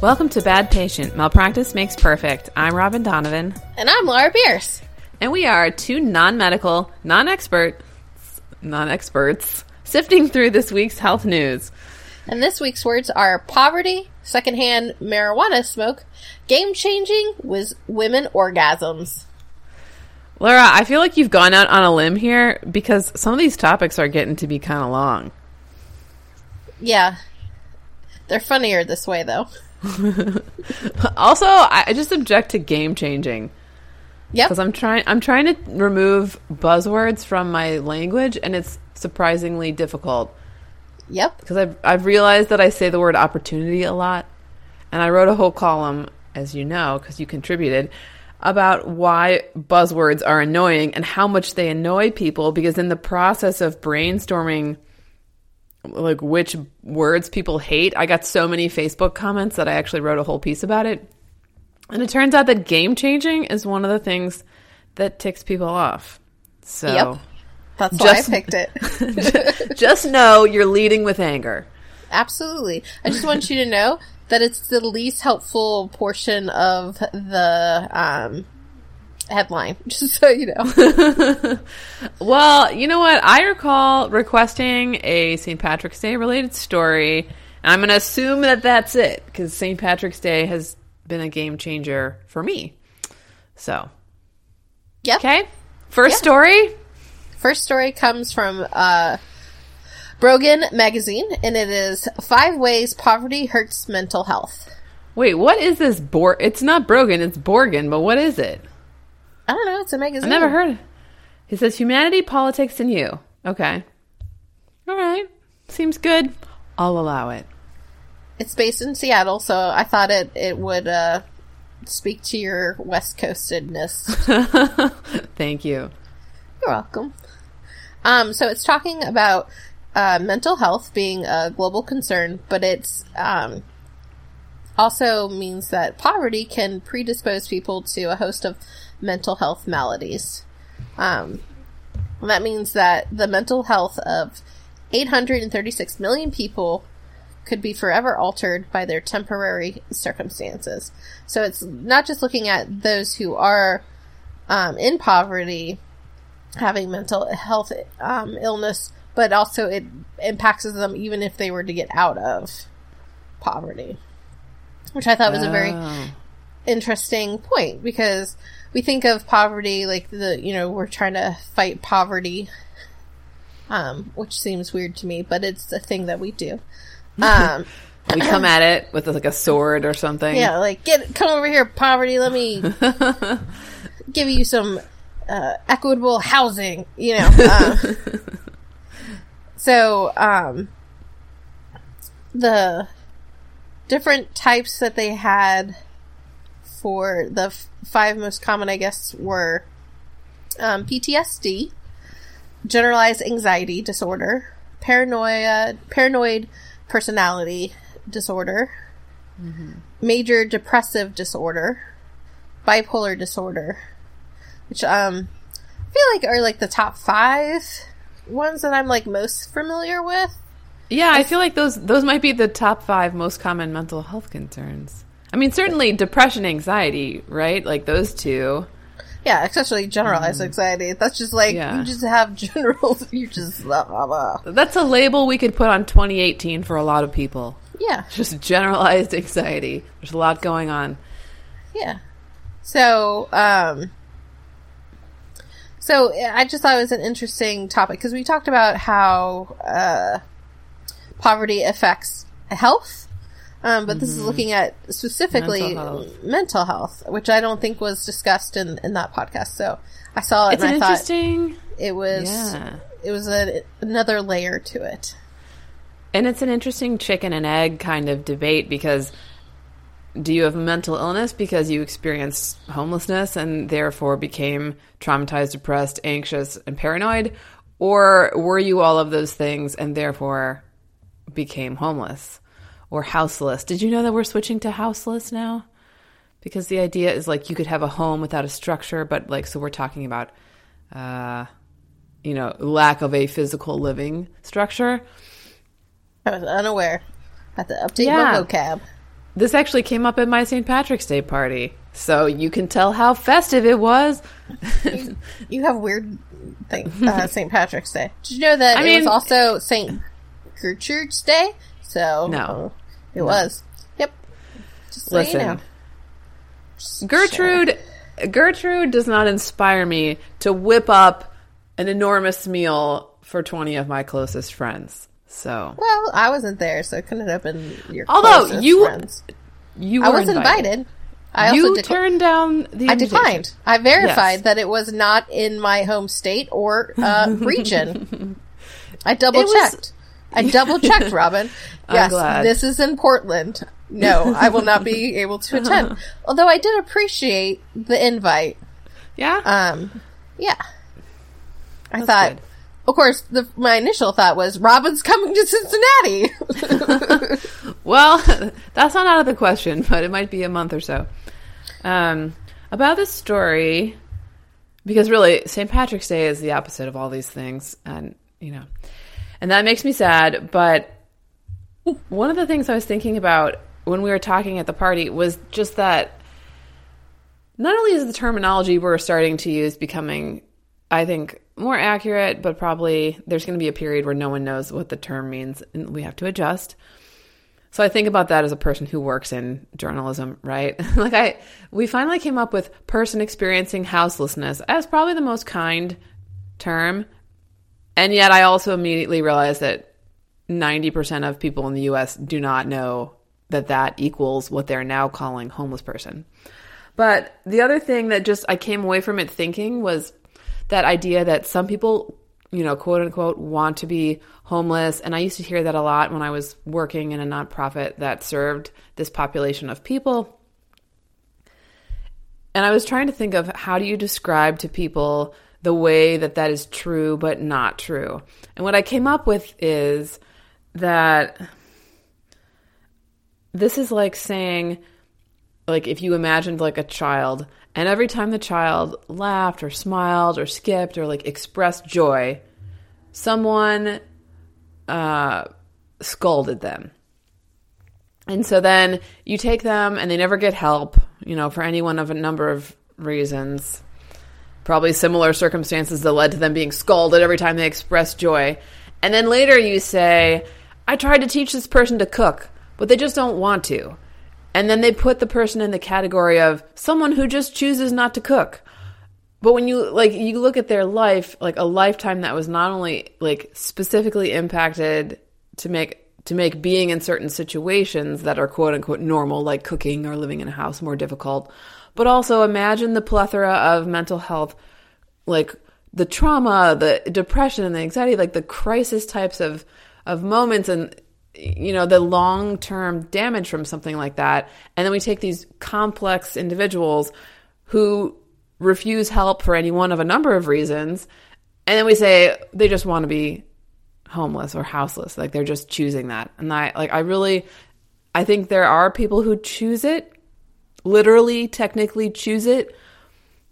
Welcome to Bad Patient. Malpractice makes perfect. I'm Robin Donovan. And I'm Laura Pierce. And we are two non-medical, non-expert, non-experts sifting through this week's health news. And this week's words are poverty, secondhand marijuana smoke, game changing with women orgasms. Laura, I feel like you've gone out on a limb here because some of these topics are getting to be kind of long. Yeah. They're funnier this way, though. also, I just object to game changing. Yep. Because I'm trying, I'm trying to remove buzzwords from my language, and it's surprisingly difficult. Yep. Because I've I've realized that I say the word opportunity a lot, and I wrote a whole column, as you know, because you contributed, about why buzzwords are annoying and how much they annoy people. Because in the process of brainstorming like which words people hate. I got so many Facebook comments that I actually wrote a whole piece about it. And it turns out that game changing is one of the things that ticks people off. So yep. That's just, why I picked it. just know you're leading with anger. Absolutely. I just want you to know that it's the least helpful portion of the um, headline, just so you know. well, you know what? I recall requesting a St. Patrick's Day related story, and I'm going to assume that that's it because St. Patrick's Day has been a game changer for me. So, yep. Okay. First yep. story. First story comes from uh, Brogan magazine, and it is five ways poverty hurts mental health. Wait, what is this? Bor- it's not Brogan, it's Borgen, but what is it? I don't know. It's a magazine. I've never heard. It. He says humanity, politics, and you. Okay. All right. Seems good. I'll allow it. It's based in Seattle, so I thought it it would uh, speak to your West Coastedness. Thank you. You're welcome. Um, so it's talking about uh, mental health being a global concern, but it's um, also means that poverty can predispose people to a host of mental health maladies. Um, that means that the mental health of 836 million people could be forever altered by their temporary circumstances. So it's not just looking at those who are um, in poverty having mental health um, illness, but also it impacts them even if they were to get out of poverty, which I thought was oh. a very oh. interesting point because we think of poverty like the you know we're trying to fight poverty um which seems weird to me but it's a thing that we do um we come at it with like a sword or something. Yeah like get come over here poverty let me give you some uh, equitable housing you know um, so um the different types that they had for the f- five most common, I guess, were um, PTSD, generalized anxiety disorder, paranoia, paranoid personality disorder, mm-hmm. major depressive disorder, bipolar disorder, which um, I feel like are like the top five ones that I'm like most familiar with. Yeah, I feel like those those might be the top five most common mental health concerns. I mean, certainly depression, anxiety, right? Like those two. Yeah, especially generalized mm. anxiety. That's just like yeah. you just have general. You just blah, blah, blah. That's a label we could put on 2018 for a lot of people. Yeah, just generalized anxiety. There's a lot going on. Yeah. So, um, so I just thought it was an interesting topic because we talked about how uh, poverty affects health um, but mm-hmm. this is mm-hmm. looking at specifically mental health. mental health. which I don't think was discussed in, in that podcast. So I saw it it's and I interesting. thought it was yeah. it was a, another layer to it. And it's an interesting chicken and egg kind of debate because do you have a mental illness because you experienced homelessness and therefore became traumatized, depressed, anxious, and paranoid? Or were you all of those things and therefore became homeless or houseless? Did you know that we're switching to houseless now? Because the idea is like you could have a home without a structure, but like, so we're talking about, uh, you know, lack of a physical living structure. I was unaware. I have to update Yeah. my vocab. This actually came up at my St. Patrick's Day party. So you can tell how festive it was. You have weird things. Uh, St. Patrick's Day. Did you know that I it was also St. Gertrude's Day? So No. It was. Yep. Just so Listen, you know. Gertrude Gertrude does not inspire me to whip up an enormous meal for 20 of my closest friends. So, Well, I wasn't there, so it couldn't have been your Although closest you- friends. you I was invited. I you also turned down the I invitation. declined. I verified Yes. that it was not in my home state or uh, region. I double checked. I double checked, Robin. Yes, this is in Portland. No, I will not be able to attend. Although I did appreciate the invite. Yeah? Um, yeah. I That's thought, good. of course, the, my initial thought was Robin's coming to Cincinnati. Well, that's not out of the question, but it might be a month or so. Um, about this story, because really, St. Patrick's Day is the opposite of all these things, and you know, and that makes me sad. But one of the things I was thinking about when we were talking at the party was just that not only is the terminology we're starting to use becoming, I think, more accurate, but probably there's going to be a period where no one knows what the term means, and we have to adjust. So I think about that as a person who works in journalism, right? like I we finally came up with person experiencing houselessness as probably the most kind term. And yet I also immediately realized that 90% of people in the US do not know that that equals what they're now calling homeless person. But the other thing that just I came away from it thinking was that idea that some people, you know, quote unquote, want to be homeless. And I used to hear that a lot when I was working in a nonprofit that served this population of people. And I was trying to think of how do you describe to people the way that that is true but not true. And what I came up with is that this is like saying, like if you imagined like a child and every time the child laughed or smiled or skipped or like expressed joy someone uh scolded them and so then you take them and they never get help you know for any one of a number of reasons probably similar circumstances that led to them being scolded every time they express joy and then later you say i tried to teach this person to cook but they just don't want to and then they put the person in the category of someone who just chooses not to cook. But when you like you look at their life, like a lifetime that was not only like specifically impacted to make to make being in certain situations that are quote unquote normal, like cooking or living in a house more difficult, but also imagine the plethora of mental health like the trauma, the depression and the anxiety, like the crisis types of of moments and you know the long term damage from something like that. And then we take these complex individuals who refuse help for any one of a number of reasons and then we say they just want to be homeless or houseless like they're just choosing that. And i like i really i think there are people who choose it literally technically choose it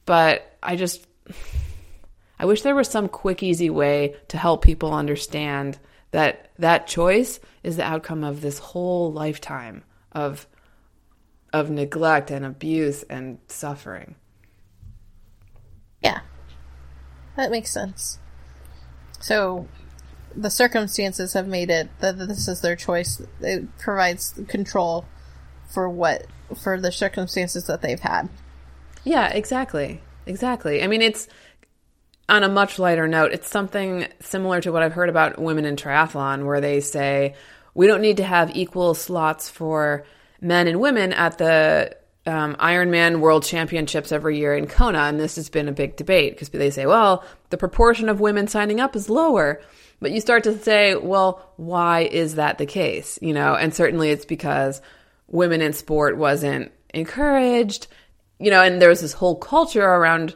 but i just i wish there was some quick easy way to help people understand that that choice is the outcome of this whole lifetime of of neglect and abuse and suffering. Yeah. That makes sense. So the circumstances have made it that this is their choice. It provides control for what for the circumstances that they've had. Yeah, exactly. Exactly. I mean, it's on a much lighter note, it's something similar to what I've heard about women in triathlon, where they say we don't need to have equal slots for men and women at the um, Ironman World Championships every year in Kona. And this has been a big debate because they say, well, the proportion of women signing up is lower. But you start to say, well, why is that the case? You know, and certainly it's because women in sport wasn't encouraged, you know, and there was this whole culture around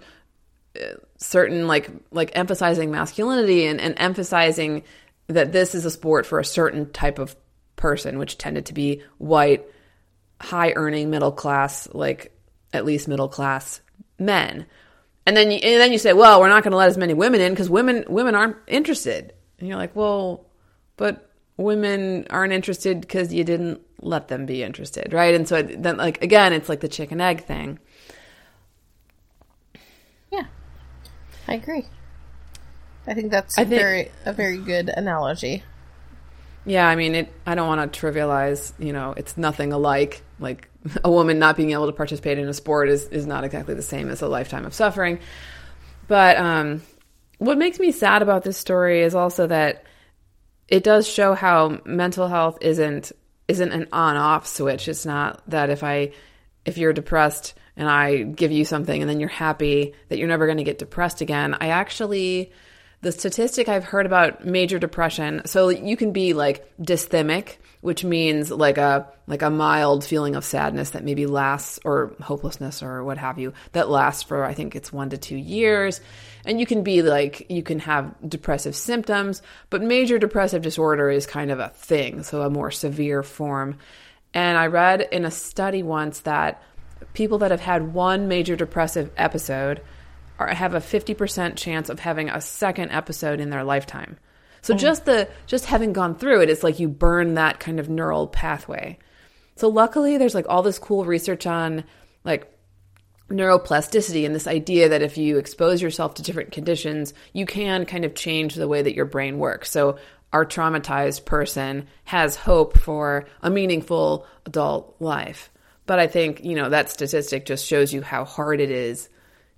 uh, certain like like emphasizing masculinity and, and emphasizing that this is a sport for a certain type of person, which tended to be white, high earning, middle class, like at least middle class men. And then you, and then you say, well, we're not going to let as many women in because women women aren't interested. And you're like, well, but women aren't interested because you didn't let them be interested, right? And so it, then, like again, it's like the chicken egg thing. Yeah, I agree. I think that's I a think- very a very good analogy. Yeah, I mean, it. I don't want to trivialize. You know, it's nothing alike. Like a woman not being able to participate in a sport is is not exactly the same as a lifetime of suffering. But um, what makes me sad about this story is also that it does show how mental health isn't isn't an on off switch. It's not that if I if you're depressed and I give you something and then you're happy that you're never going to get depressed again. I actually the statistic I've heard about major depression, so you can be like dysthymic, which means like a like a mild feeling of sadness that maybe lasts or hopelessness or what have you that lasts for I think it's 1 to 2 years. And you can be like you can have depressive symptoms, but major depressive disorder is kind of a thing, so a more severe form. And I read in a study once that people that have had one major depressive episode are, have a 50% chance of having a second episode in their lifetime. So hmm. just the just having gone through it, it's like you burn that kind of neural pathway. So luckily there's like all this cool research on like neuroplasticity and this idea that if you expose yourself to different conditions, you can kind of change the way that your brain works. So our traumatized person has hope for a meaningful adult life. But I think, you know, that statistic just shows you how hard it is,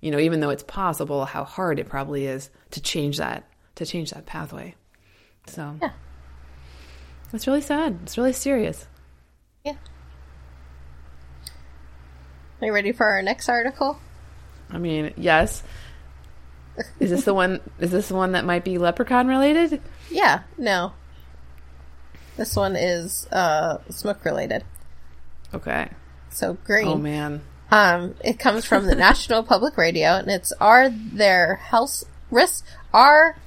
you know, even though it's possible, how hard it probably is to change that, to change that pathway. So, Yeah. It's really sad. It's really serious. Yeah. Are you ready for our next article? I mean, yes. Is this the one? Is this the one that might be leprechaun related? Yeah, no. This one is uh smoke related. Okay. So green. Oh man. Um, it comes from the National Public Radio, and it's are there health risks? Are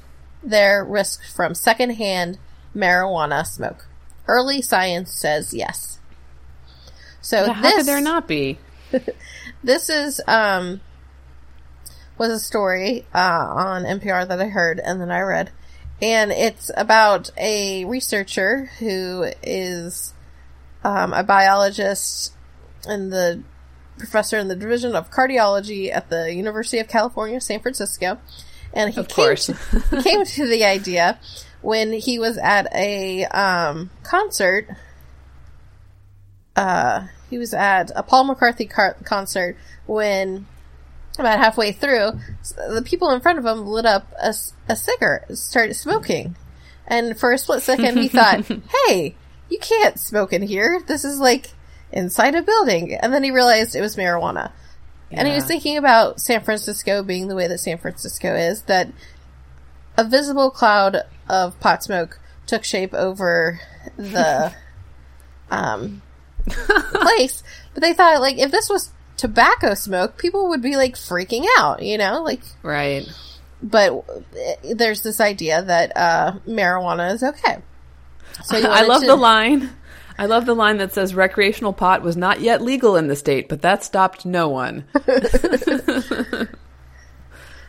there risk from secondhand marijuana smoke? Early science says yes. So how this could there not be? this is um was a story uh, on NPR that I heard and then I read, and it's about a researcher who is um, a biologist and the professor in the division of cardiology at the University of California, San Francisco, and he Of came course. to, he came to the idea when he was at a um, concert uh, he was at a Paul McCartney car- concert when about halfway through, the people in front of him lit up a cigarette, started smoking. And for a split second, he thought, hey, you can't smoke in here. This is like inside a building. And then he realized it was marijuana. And he was thinking about San Francisco being the way that San Francisco is, that a visible cloud of pot smoke took shape over the um, place. But they thought, like, if this was tobacco smoke, people would be, like, freaking out, you know? Like, Right. but uh, there's this idea that uh, marijuana is okay. So I love to- the line. I love the line that says recreational pot was not yet legal in the state, but that stopped no one.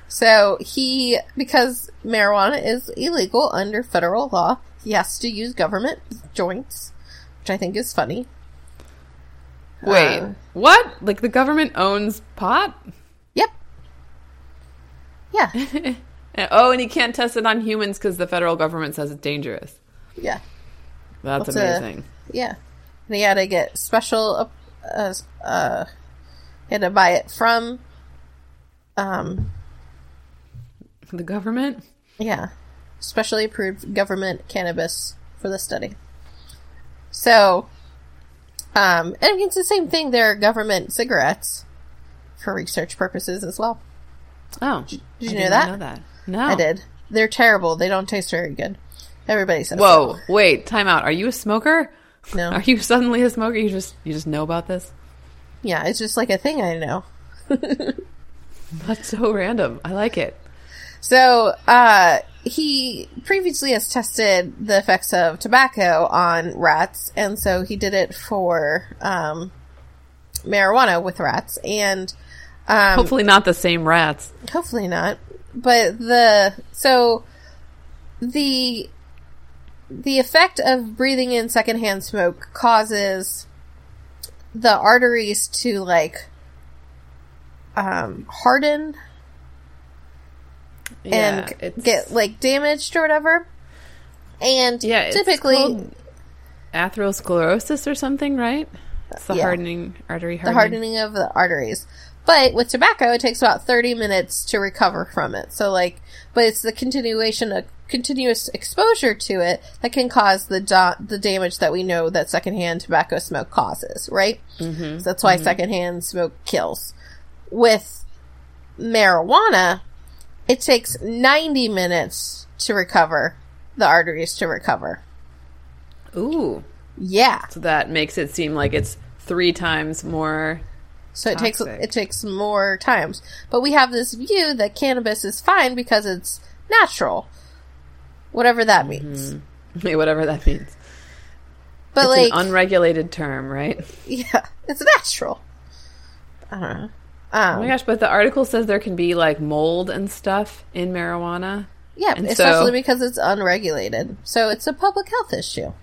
So he, because marijuana is illegal under federal law, he has to use government joints, which I think is funny. Wait, Uh, what? Like the government owns pot? Yep. Yeah. Oh, and he can't test it on humans because the federal government says it's dangerous. Yeah. That's What's a- amazing. Yeah. And he had to get special, uh, uh, he had to buy it from, um, The government? Yeah. Specially approved government cannabis for the study. So, um, and it's the same thing. There are government cigarettes for research purposes as well. Oh, did you know that? Know that? No, I did. They're terrible. They don't taste very good. Everybody says. Whoa, wait, time out. Are you a smoker? No. Are you suddenly a smoker? You just you just know about this? Yeah, it's just like a thing I know. That's so random. I like it. So, uh, he previously has tested the effects of tobacco on rats, and so he did it for um, marijuana with rats, and um, Hopefully not the same rats. hopefully not. But the so the the effect of breathing in secondhand smoke causes the arteries to like um, harden and it's- get like damaged or whatever. And yeah, typically atherosclerosis or something, right? It's the Yeah. hardening artery the hardening. hardening of the arteries. But with tobacco, it takes about 30 minutes to recover from it. So like, but it's the continuation of continuous exposure to it that can cause the da- the damage that we know that secondhand tobacco smoke causes, right? Mm-hmm. So that's why secondhand smoke kills. With marijuana, it takes 90 minutes to recover the arteries to recover. Ooh, Yeah. so that makes it seem like it's three times more. So it takes it takes more times. But we have this view that cannabis is fine because it's natural. Whatever that means. Whatever that means. But it's like an unregulated term, right? yeah, it's natural. I don't know. Oh Um, my gosh, but the article says there can be like mold and stuff in marijuana. yeah, and especially so- because it's unregulated. So it's a public health issue.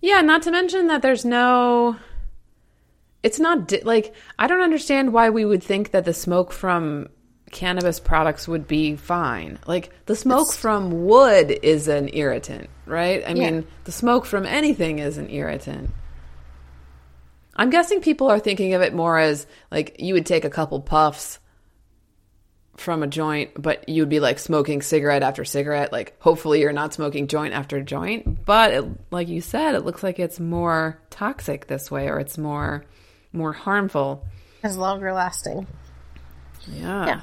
Yeah, not to mention that there's no. It's not di- like I don't understand why we would think that the smoke from cannabis products would be fine. Like the smoke It's- from wood is an irritant, right? I Yeah. mean, the smoke from anything is an irritant. I'm guessing people are thinking of it more as like you would take a couple puffs from a joint, but you'd be like smoking cigarette after cigarette. Like, hopefully, you're not smoking joint after joint. But it, like you said, it looks like it's more toxic this way, or it's more more harmful. It's longer lasting. Yeah. Yeah.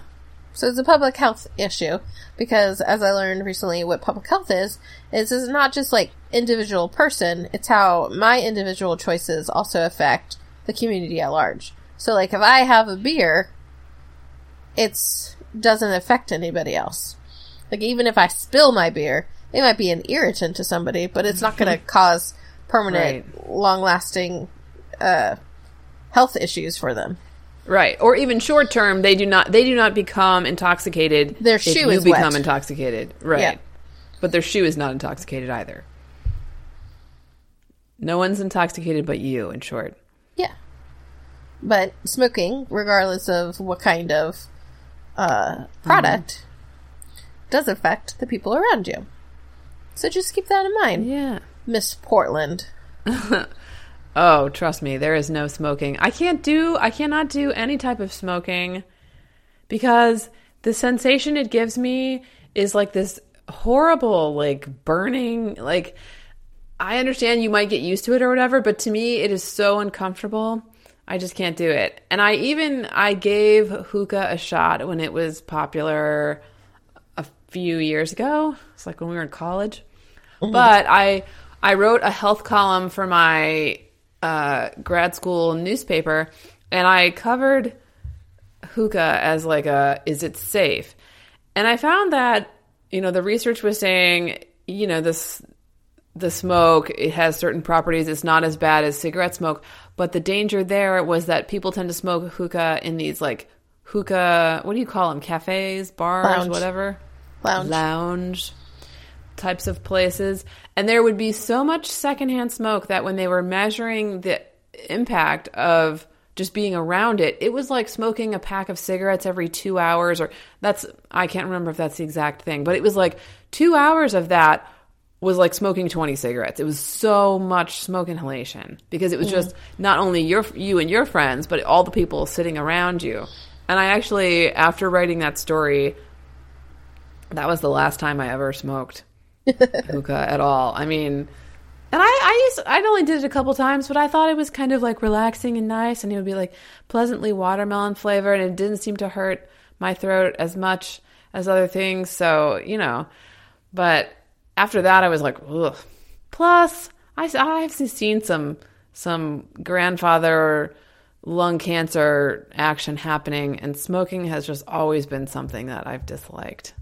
So it's a public health issue because, as I learned recently, what public health is is is not just like individual person. It's how my individual choices also affect the community at large. So, like, if I have a beer, it's doesn't affect anybody else. Like, even if I spill my beer, it might be an irritant to somebody, but it's not going to cause permanent, long-lasting uh, health issues for them. Right. Or even short term, they do not they do not become intoxicated. Their shoe you is become wet. intoxicated. Right. Yeah. But their shoe is not intoxicated either. No one's intoxicated but you, in short. Yeah. But smoking, regardless of what kind of uh, product, does affect the people around you. So just keep that in mind, Yeah. Miss Portland. Oh, trust me, there is no smoking. I can't do I cannot do any type of smoking because the sensation it gives me is like this horrible like burning like I understand you might get used to it or whatever, but to me it is so uncomfortable. I just can't do it. And I even I gave hookah a shot when it was popular a few years ago. It's like when we were in college. But I I wrote a health column for my uh, grad school newspaper, and I covered hookah as like a is it safe? And I found that you know the research was saying you know this the smoke it has certain properties it's not as bad as cigarette smoke but the danger there was that people tend to smoke hookah in these like hookah what do you call them cafes bars Lounge. whatever Lounge. lounge types of places. And there would be so much secondhand smoke that when they were measuring the impact of just being around it it was like smoking a pack of cigarettes every 2 hours or that's I can't remember if that's the exact thing but it was like 2 hours of that was like smoking 20 cigarettes. It was so much smoke inhalation because it was mm. just not only your you and your friends but all the people sitting around you. And I actually after writing that story that was the last time I ever smoked at all. I mean, and I, I used, I only did it a couple times, but I thought it was kind of like relaxing and nice, and it would be like pleasantly watermelon flavor, and it didn't seem to hurt my throat as much as other things. So you know, but after that, I was like, ugh. Plus, I, I've seen some some grandfather lung cancer action happening, and smoking has just always been something that I've disliked.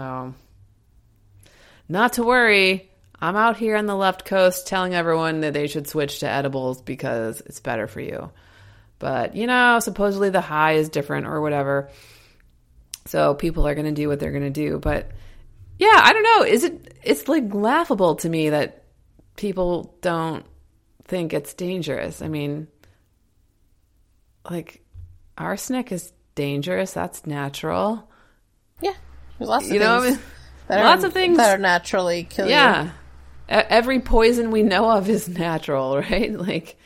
So, not to worry. I'm out here on the left coast telling everyone that they should switch to edibles because it's better for you. But, you know, supposedly the high is different or whatever. So people are going to do what they're going to do. But yeah, I don't know. Is it, it's like laughable to me that people don't think it's dangerous. I mean, like, arsenic is dangerous. That's natural. Yeah. There's lots of You things. know, I mean, that lots are, of things- that are naturally kill you. Yeah. Every poison we know of is natural, right? Like,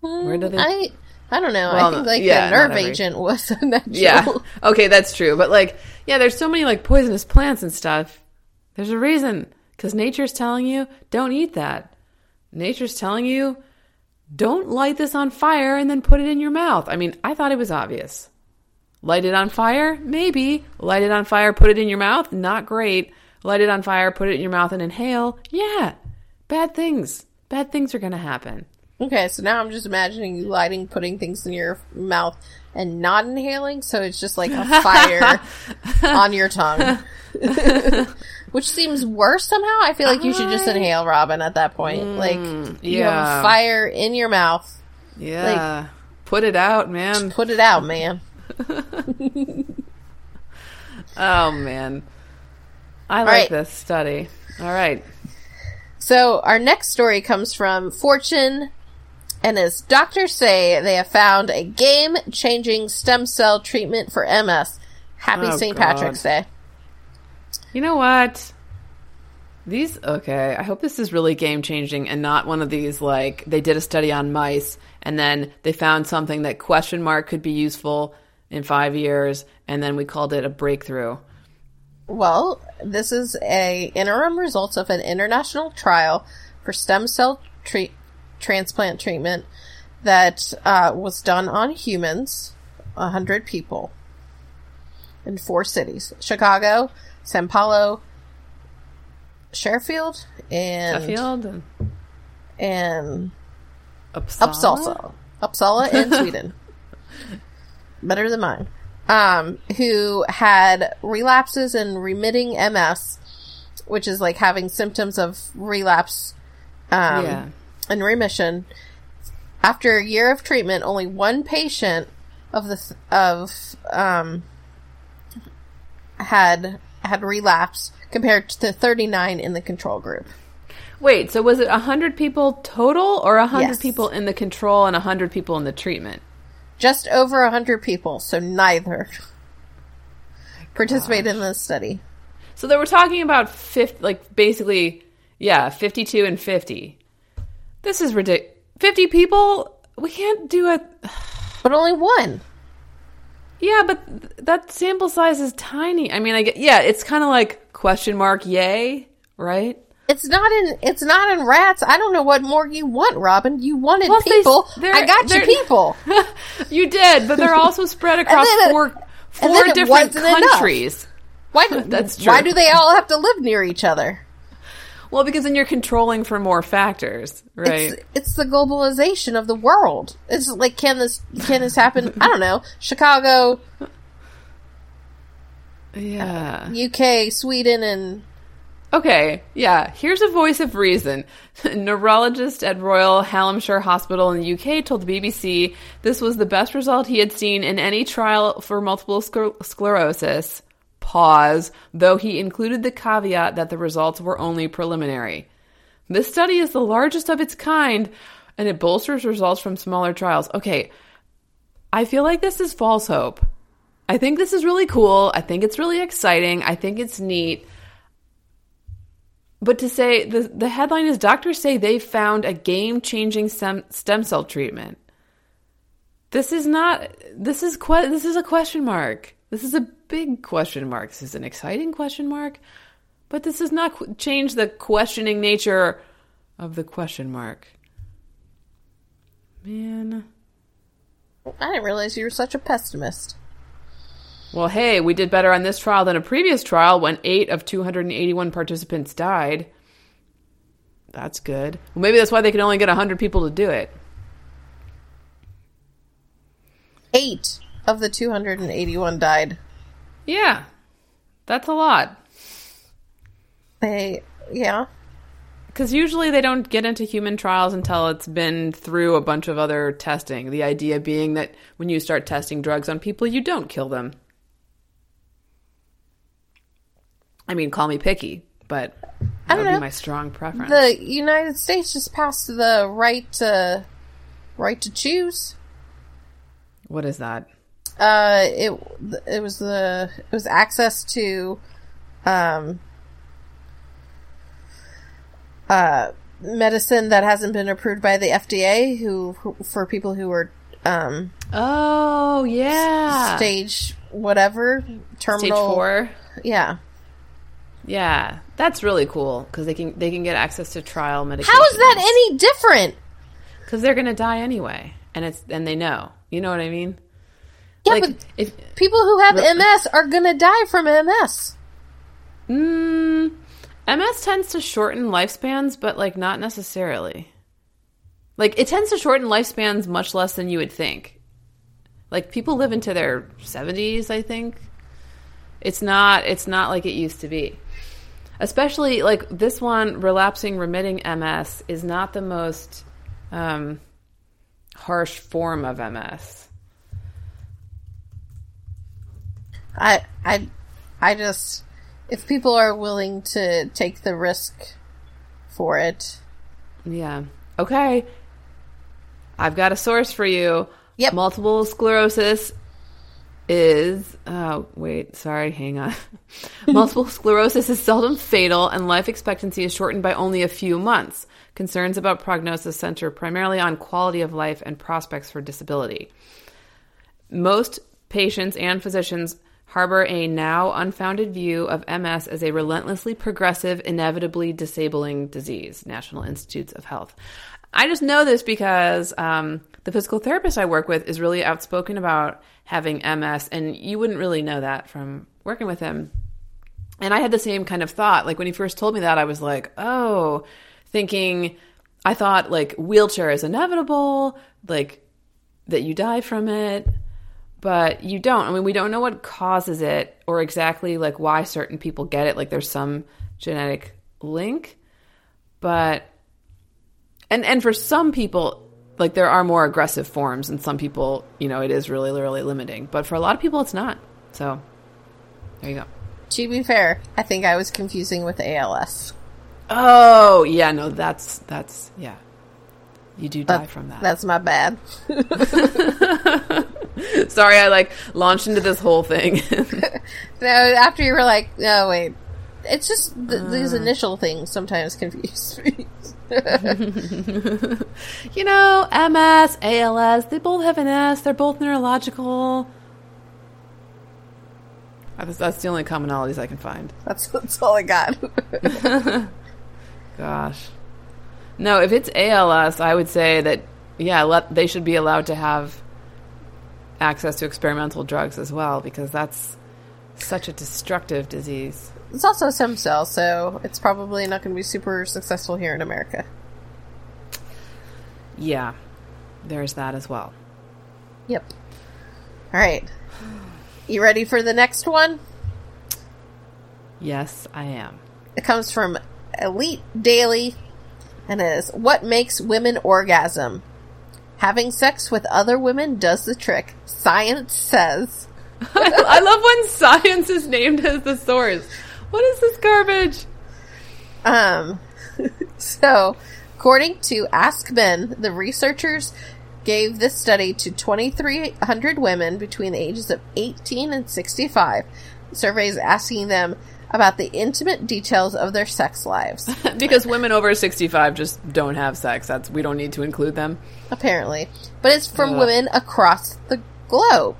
where do mm, they? I I don't know. Well, I think like yeah, the nerve every- agent was a natural. yeah. Okay, that's true. But like, yeah, there's so many like poisonous plants and stuff. There's a reason because nature's telling you don't eat that. Nature's telling you don't light this on fire and then put it in your mouth. I mean, I thought it was obvious. Light it on fire? Maybe. Light it on fire, put it in your mouth? Not great. Light it on fire, put it in your mouth and inhale? Yeah. Bad things. Bad things are going to happen. Okay, so now I'm just imagining you lighting, putting things in your mouth and not inhaling, so it's just like a fire on your tongue. Which seems worse somehow. I feel like you should just inhale, Robin, at that point. Mm, like, you have yeah. a fire in your mouth. Yeah. put it out, man. Put it out, man. Oh man. I like right. this study. All right. So our next story comes from Fortune, and as doctors say, they have found a game-changing stem cell treatment for MS. Happy Oh, St. Patrick's Day. You know what? These okay, I hope this is really game changing and not one of these like they did a study on mice and then they found something that question mark could be useful in 5 years and then we called it a breakthrough. Well, this is a interim results of an international trial for stem cell treat, transplant treatment that uh, was done on humans, hundred people, in four cities: Chicago, San Paulo, Sheffield, and Sheffield and and Uppsala. Uppsala, Uppsala in Sweden. Better than mine. Um, who had relapses and remitting MS, which is like having symptoms of relapse, um, Yeah. and remission. After a year of treatment, only one patient of the th- of um had had relapse compared to 39 in the control group. Wait, so was it 100 people total or 100 Yes. people in the control and 100 people in the treatment? Just over 100 people, so neither participated in this study. So they were talking about 50, like basically, yeah, 52 and 50. This is ridiculous. 50 people? We can't do it. But only one. Yeah, but th- that sample size is tiny. I mean, I get, yeah, it's kind of like question mark, yay, right? It's not in it's not in rats. I don't know what more you want, Robin. You wanted people. they're- I got you people. you did, but they're also spread across it- four, four different enough. countries. Why do, That's why do they all have to live near each other? Well, because then you're controlling for more factors, right? It's it's the globalization of the world. It's like can this can this happen? I don't know. Chicago, yeah. UK, Sweden, and Okay, yeah. Here's a voice of reason. Neurologist at Royal Hallamshire Hospital in the UK told the BBC this was the best result he had seen in any trial for multiple scler- sclerosis. Pause, though he included the caveat that the results were only preliminary. This study is the largest of its kind, and it bolsters results from smaller trials. Okay, I feel like this is false hope. I think this is really cool. I think it's really exciting. I think it's neat. But to say the the headline is doctors say they found a game changing stem, stem cell treatment. This is not. This is que- This is a question mark. This is a big question mark. This is an exciting question mark, but this does not qu- change the questioning nature of the question mark. Man. I didn't realize you were such a pessimist. Well, hey, we did better on this trial than a previous trial when eight of 281 participants died. That's good. Well, maybe that's why they can only get 100 people to do it. Eight of the 281 died. Yeah. That's a lot. They, yeah. Because usually they don't get into human trials until it's been through a bunch of other testing. The idea being that when you start testing drugs on people, you don't kill them. I mean, call me picky, but that don't would know. be my strong preference. The United States just passed the right to right to choose. what is that? Uh, it it was the it was access to, um, uh, medicine that hasn't been approved by the FDA. Who for people who are um Oh, yeah. stage whatever terminal Stage four. Yeah. Yeah, that's really cool because they can they can get access to trial medication. How is that any different? Because they're gonna die anyway, and it's and they know. You know what I mean? Yeah, like but if people who have MS are gonna die from MS. mm, MS tends to shorten lifespans, but like not necessarily. Like it tends to shorten lifespans much less than you would think. Like people live into their seventies, I think. It's not it's not like it used to be. Especially like this one, relapsing remitting MS is not the most um, harsh form of MS. I I I just if people are willing to take the risk for it. Yeah. Okay. I've got a source for you. Yep. Multiple sclerosis is oh wait, sorry, hang on. Multiple sclerosis is seldom fatal and life expectancy is shortened by only a few months. Concerns about prognosis center primarily on quality of life and prospects for disability. Most patients and physicians harbor a now unfounded view of MS as a relentlessly progressive, inevitably disabling disease. National Institutes of Health. I just know this because um, the physical therapist I work with is really outspoken about having MS, and you wouldn't really know that from working with him. And I had the same kind of thought. Like when he first told me that, I was like, oh, thinking, I thought like wheelchair is inevitable, like that you die from it but you don't. I mean, we don't know what causes it or exactly like why certain people get it. Like there's some genetic link, but and and for some people, like there are more aggressive forms, and some people, you know, it is really really limiting. But for a lot of people, it's not. So there you go. To be fair, I think I was confusing with ALS. Oh yeah, no, that's that's yeah. You do die That- from that. That's my bad. Sorry, I like launched into this whole thing. No, after you were like, no, wait. It's just th- these Uh. initial things sometimes confuse me. you know, MS, ALS, they both have an S. They're both neurological. That's, that's the only commonalities I can find. that's, that's all I got. Gosh. No, if it's ALS, I would say that, yeah, let, they should be allowed to have access to experimental drugs as well because that's such a destructive disease. It's also stem cell, so it's probably not going to be super successful here in America. Yeah, there's that as well. Yep. All right. You ready for the next one? Yes, I am. It comes from Elite Daily and it is What makes women orgasm? Having sex with other women does the trick. Science says. I love when science is named as the source. What is this garbage? Um, so, according to Ask Men, the researchers gave this study to 2,300 women between the ages of 18 and 65. Surveys asking them about the intimate details of their sex lives. because women over 65 just don't have sex. That's we don't need to include them. apparently, but it's from Ugh. women across the globe.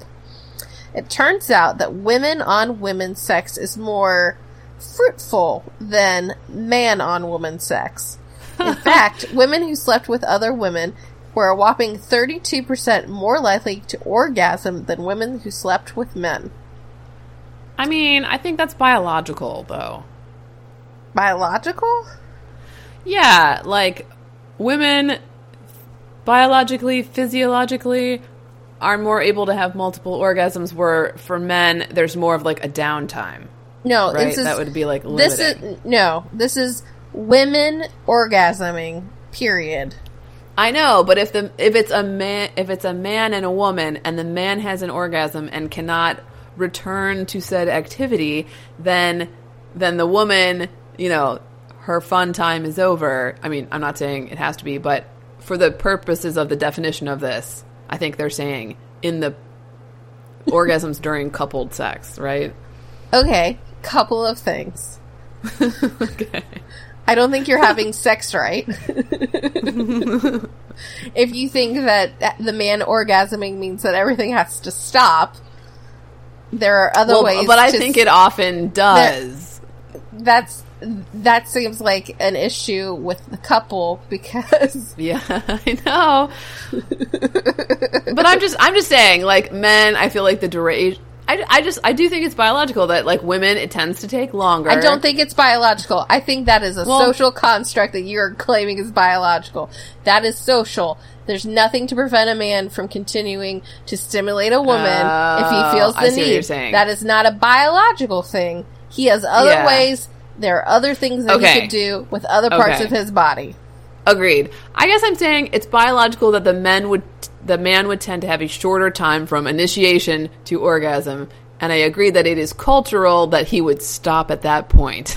It turns out that women on women sex is more fruitful than man on woman sex. In fact, women who slept with other women were a whopping 32% more likely to orgasm than women who slept with men. I mean, I think that's biological though. Biological? Yeah, like women biologically, physiologically are more able to have multiple orgasms where for men there's more of like a downtime. No, Right? this is, that would be like this is no. This is women orgasming. Period. I know, but if the if it's a man if it's a man and a woman and the man has an orgasm and cannot return to said activity, then then the woman, you know, her fun time is over. I mean, I'm not saying it has to be, but for the purposes of the definition of this, I think they're saying in the orgasms during coupled sex, right? Okay, couple of things. okay. I don't think you're having sex right. if you think that the man orgasming means that everything has to stop, there are other Well, ways. but I think s- it often does. that's that seems like an issue with the couple because Yeah, I know. but I'm just I'm just saying, like men, I feel like the duration. I, I just I do think it's biological that like women it tends to take longer. I don't think it's biological. I think that is a Well- social construct that you're claiming is biological. That is social. There's nothing to prevent a man from continuing to stimulate a woman if Oh, he feels the I see what need. That is not a biological thing. He has other Yeah. ways. There are other things that Okay. he could do with other parts Okay. of his body. Agreed. I guess I'm saying it's biological that the men would the man would tend to have a shorter time from initiation to orgasm, and I agree that it is cultural that he would stop at that point.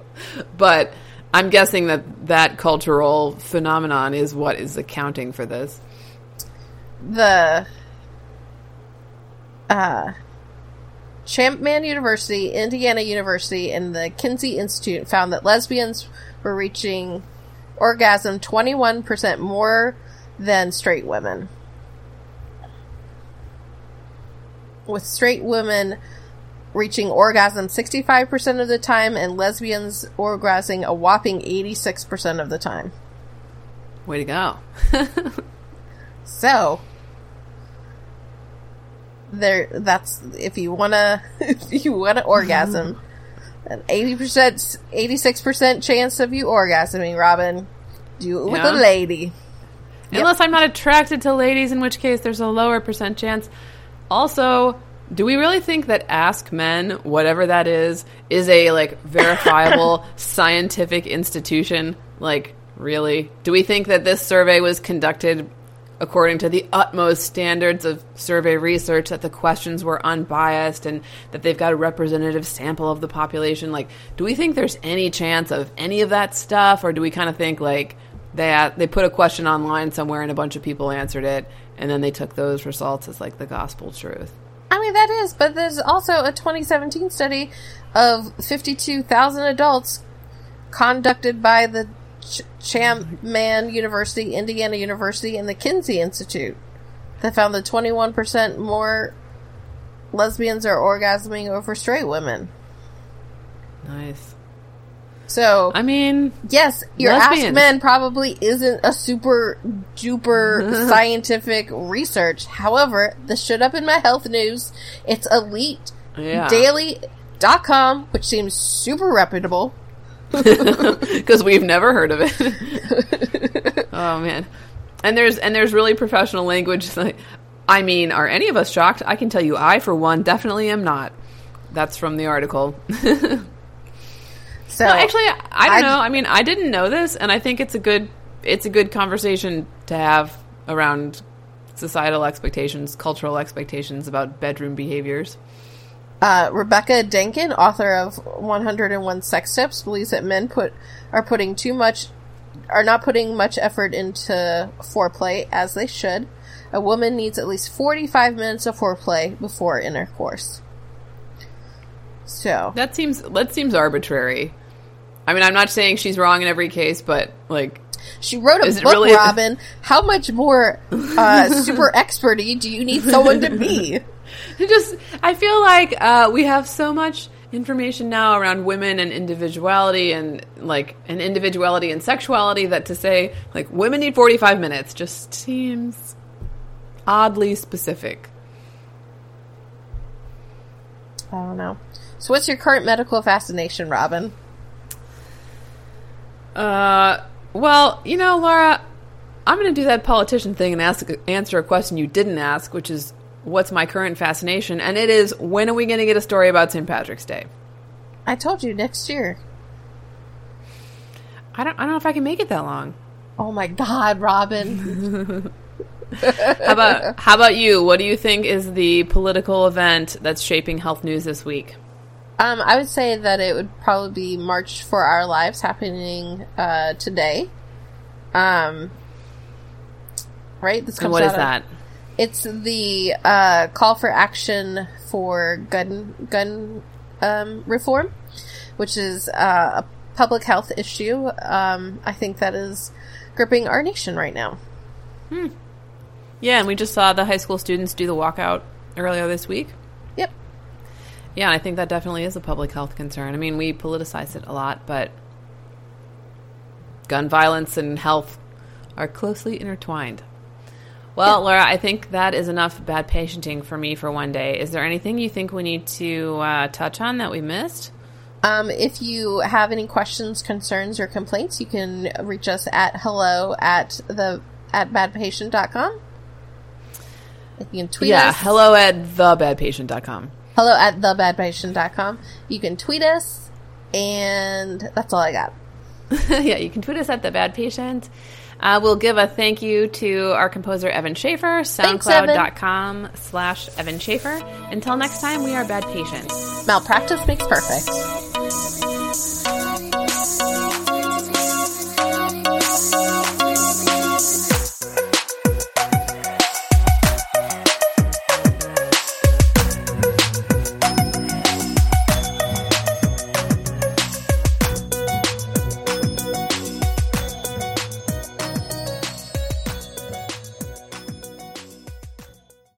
but I'm guessing that that cultural phenomenon is what is accounting for this. the uh, Chapman University, Indiana University, and the Kinsey Institute found that lesbians were reaching orgasm 21% more than straight women. With straight women reaching orgasm 65% of the time and lesbians orgasming a whopping 86% of the time. Way to go. So there that's if you wanna if you wanna orgasm an eighty percent eighty six percent chance of you orgasming, Robin. Do it with Yeah. a lady. Yep. Unless I'm not attracted to ladies, in which case there's a lower percent chance. Also, do we really think that Ask Men, whatever that is, is a like verifiable scientific institution? Like, really? Do we think that this survey was conducted according to the utmost standards of survey research, that the questions were unbiased, and that they've got a representative sample of the population? Like, do we think there's any chance of any of that stuff, or do we kind of think like they they put a question online somewhere and a bunch of people answered it, and then they took those results as like the gospel truth? I mean that is, but there's also a 2017 study of 52,000 adults conducted by the Ch- Chapman University, Indiana University, and the Kinsey Institute that found that 21% more lesbians are orgasming over straight women. Nice. So, I mean, yes, your Ask lesbians. Men probably isn't a super duper scientific research. However, this showed up in my health news. It's elite yeah, daily.com, which seems super reputable. because we've never heard of it. oh man, and there's and there's really professional language. Like, I mean, are any of us shocked? I can tell you, I for one definitely am not. That's from the article. So No, actually, I I don't I'd- know. I mean, I didn't know this, and I think it's a good it's a good conversation to have around societal expectations, cultural expectations about bedroom behaviors. Uh, Rebecca Denkin, author of 101 Sex Tips, believes that men put are putting too much are not putting much effort into foreplay as they should. A woman needs at least 45 minutes of foreplay before intercourse. So, That seems that seems arbitrary. I mean, I'm not saying she's wrong in every case, but like, she wrote a Is book, really- Robin. How much more uh, super experty do you need someone to be? just I feel like uh, we have so much information now around women and individuality and like and individuality and sexuality that to say like women need 45 minutes just seems oddly specific. I don't know. So, what's your current medical fascination, Robin? Uh, well, you know, Laura, I'm going to do that politician thing and ask answer a question you didn't ask, which is what's my current fascination, and it is when are we going to get a story about St. Patrick's Day? I told you next year. I don't. I don't know if I can make it that long. Oh my God, Robin. How about how about you? What do you think is the political event that's shaping health news this week? Um, I would say that it would probably be March for Our Lives happening uh, today. Um, right. This And what is of- that? It's the uh, call for action for gun gun um, reform, which is uh, a public health issue. Um, I think that is gripping our nation right now. Yeah, and we just saw the high school students do the walkout earlier this week. Yeah, I think that definitely is a public health concern. I mean, we politicize it a lot, but gun violence and health are closely intertwined. Well, Laura, I think that is enough bad patienting for me for one day. Is there anything you think we need to uh, touch on that we missed? Um, if you have any questions, concerns, or complaints, you can reach us at hello at the at badpatient.com. You can tweet yeah, us. hello at thebadpatient.com. Hello at thebadpatient.com. You can tweet us, and that's all I got. yeah, you can tweet us at the Bad Patient. Uh, we'll give a thank you to our composer Evan Schaefer, soundcloud.com slash Evan Schaefer. Until next time, we are Bad Patients. Malpractice makes perfect.